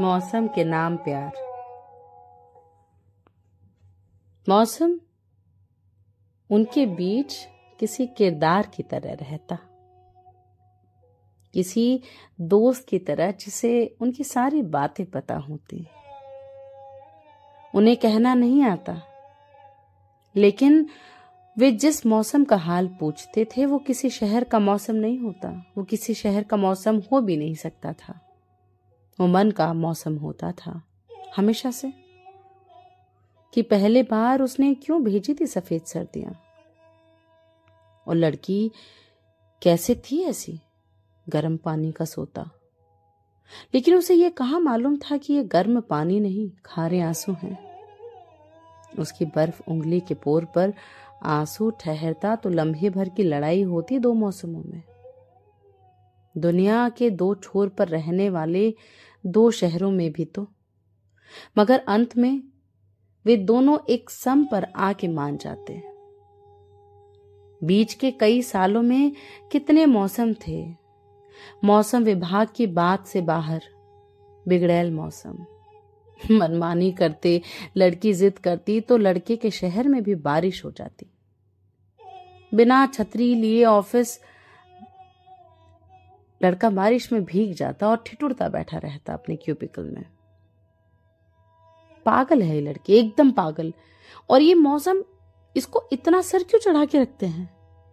मौसम के नाम प्यार। मौसम उनके बीच किसी किरदार की तरह रहता। किसी दोस्त की तरह जिसे उनकी सारी बातें पता होती। उन्हें कहना नहीं आता। लेकिन वे जिस मौसम का हाल पूछते थे, वो किसी शहर का मौसम नहीं होता। वो किसी शहर का मौसम हो भी नहीं सकता था। मन का मौसम होता था। हमेशा से। कि पहले बार उसने क्यों भेजी थी सफ़ेद सर्दियाँ? और लड़की कैसे थी ऐसी? गर्म पानी का सोता। लेकिन उसे यह कहा मालूम था कि यह गर्म पानी नहीं, खारे आँसू हैं। उसकी बर्फ़ उंगली के पोर पर आँसू ठहरता तो लम्हे भर की लड़ाई होती दो मौसमों में। दुनिया के दो छोर पर रहने वाले दो शहरों में भी तो। मगर अंत में वे दोनों एक सम पर आके मान जाते। बीच के कई सालों में कितने मौसम थे। मौसम विभाग की बात से बाहर, बिगड़ैल मौसम। मनमानी करते, लड़की जिद करती तो लड़के के शहर में भी बारिश हो जाती। बिना छतरी लिए ऑफ़िस लड़का बारिश में भीग जाता और ठिठुरता बैठा रहता अपने क्यूबिकल में। पागल है ये लड़की, एकदम पागल। और ये मौसम, इसको इतना सर क्यों चढ़ा के रखते हैं?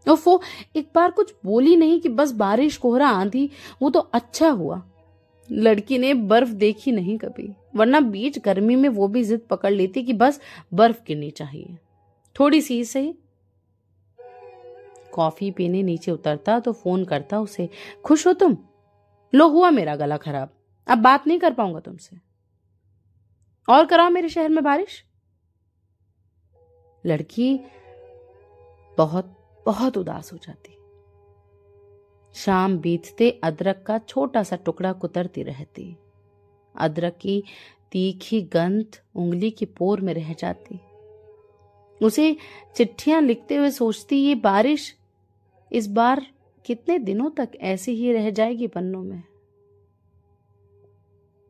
वो एक बार कुछ बोली नहीं कि बस बारिश, कोहरा, आंधी, वो तो अच्छा हुआ। लड़की ने बर्फ़ देखी नहीं कभी, वरना बीच गर्मी में वो भी जिद पकड़ लेती कि बस बर्फ़ गिरनी चाहिए। थोड़ी सी सही कॉफ़ी पीने नीचे उतरता तो फ़ोन करता उसे, खुश हो तुम? लो, हुआ मेरा गला खराब। अब बात नहीं कर पाऊँगा तुमसे। और कराओ मेरे शहर में बारिश? लड़की बहुत बहुत उदास हो जाती। शाम बीतते अदरक का छोटा सा टुकड़ा कुतरती रहती। अदरक की तीखी गंध उंगली की पोर में रह जाती। उसे चिट्ठियाँ लिखते हुए सोचती, ये बारिश इस बार कितने दिनों तक ऐसी ही रह जाएगी पन्नों में?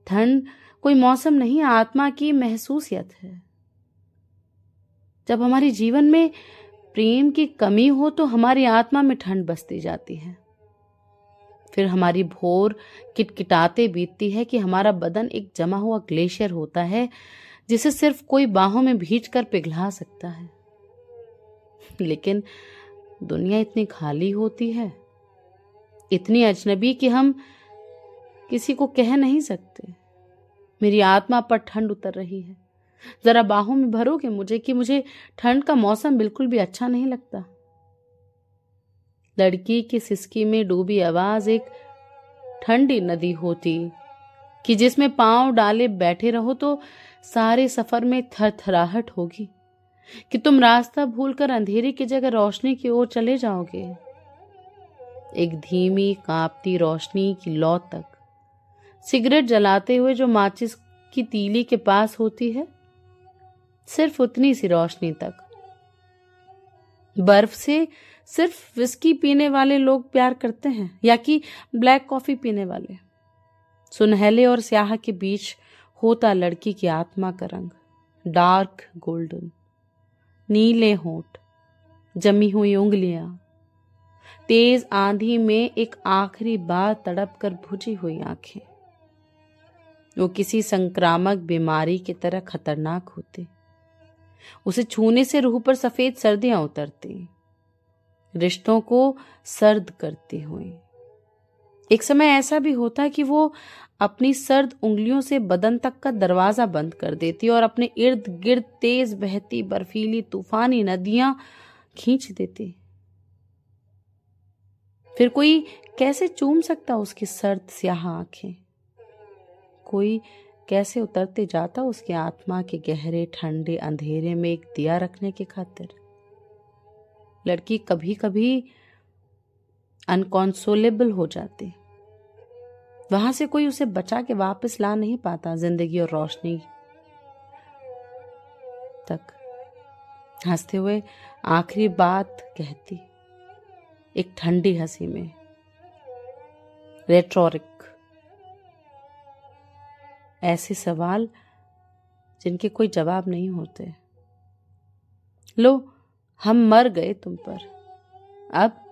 ठंड कोई मौसम नहीं, आत्मा की महसूसियत है। जब हमारे जीवन में प्रेम की कमी हो तो हमारी आत्मा में ठंड बसती जाती है। फिर हमारी भोर किटकिटाते बीतती है कि हमारा बदन एक जमा हुआ ग्लेशियर होता है, जिसे सिर्फ़ कोई बाहों में भीज कर पिघला सकता है। लेकिन दुनिया इतनी खाली होती है। इतनी अजनबी कि हम किसी को कह नहीं सकते। मेरी आत्मा पर ठंड उतर रही है। जरा बाहों में भरोगे मुझे कि मुझे ठंड का मौसम बिल्कुल भी अच्छा नहीं लगता। लड़की की सिसकी में डूबी आवाज़ एक ठंडी नदी होती कि जिसमें पाँव डाले बैठे रहो तो सारे सफ़र में थरथराहट होगी। कि तुम रास्ता भूलकर अंधेरे की जगह रोशनी की ओर चले जाओगे। एक धीमी कांपती रोशनी की लौ तक। सिगरेट जलाते हुए जो माचिस की तीली के पास होती है, सिर्फ़ उतनी सी रोशनी तक। बर्फ़ से सिर्फ़ विस्की पीने वाले लोग प्यार करते हैं, या कि ब्लैक कॉफ़ी पीने वाले। सुनहले और स्याह के बीच होता लड़की की आत्मा का रंग डार्क गोल्डन नीले होठ, जमी हुई उंगलियाँ। तेज आंधी में एक आखिरी बार तड़प कर भुजी हुई आँखें। वो किसी संक्रामक बीमारी की तरह खतरनाक होते। उसे छूने से रूह पर सफ़ेद सर्दियाँ उतरती। रिश्तों को सर्द करती हुई। एक समय ऐसा भी होता कि वो अपनी सर्द उंगलियों से बदन तक का दरवाज़ा बंद कर देती और अपने इर्द गिर्द तेज बहती बर्फीली तूफानी नदियाँ खींच देती। फिर कोई कैसे चूम सकता उसकी सर्द स्याह आँखें? कोई कैसे उतरते जाता उसकी आत्मा के गहरे, ठंडे अंधेरे में एक दिया रखने की खातिर? लड़की कभी कभी अनकॉन्सोलेबल हो जाती। वहाँ से कोई उसे बचा के वापस ला नहीं पाता ज़िंदगी और रोशनी तक। हँसते हुए आखिरी बात कहती, एक ठंडी हँसी में। रेट्रोरिक ऐसे सवाल जिनके कोई जवाब नहीं होते। लो, हम मर गए तुम पर। अब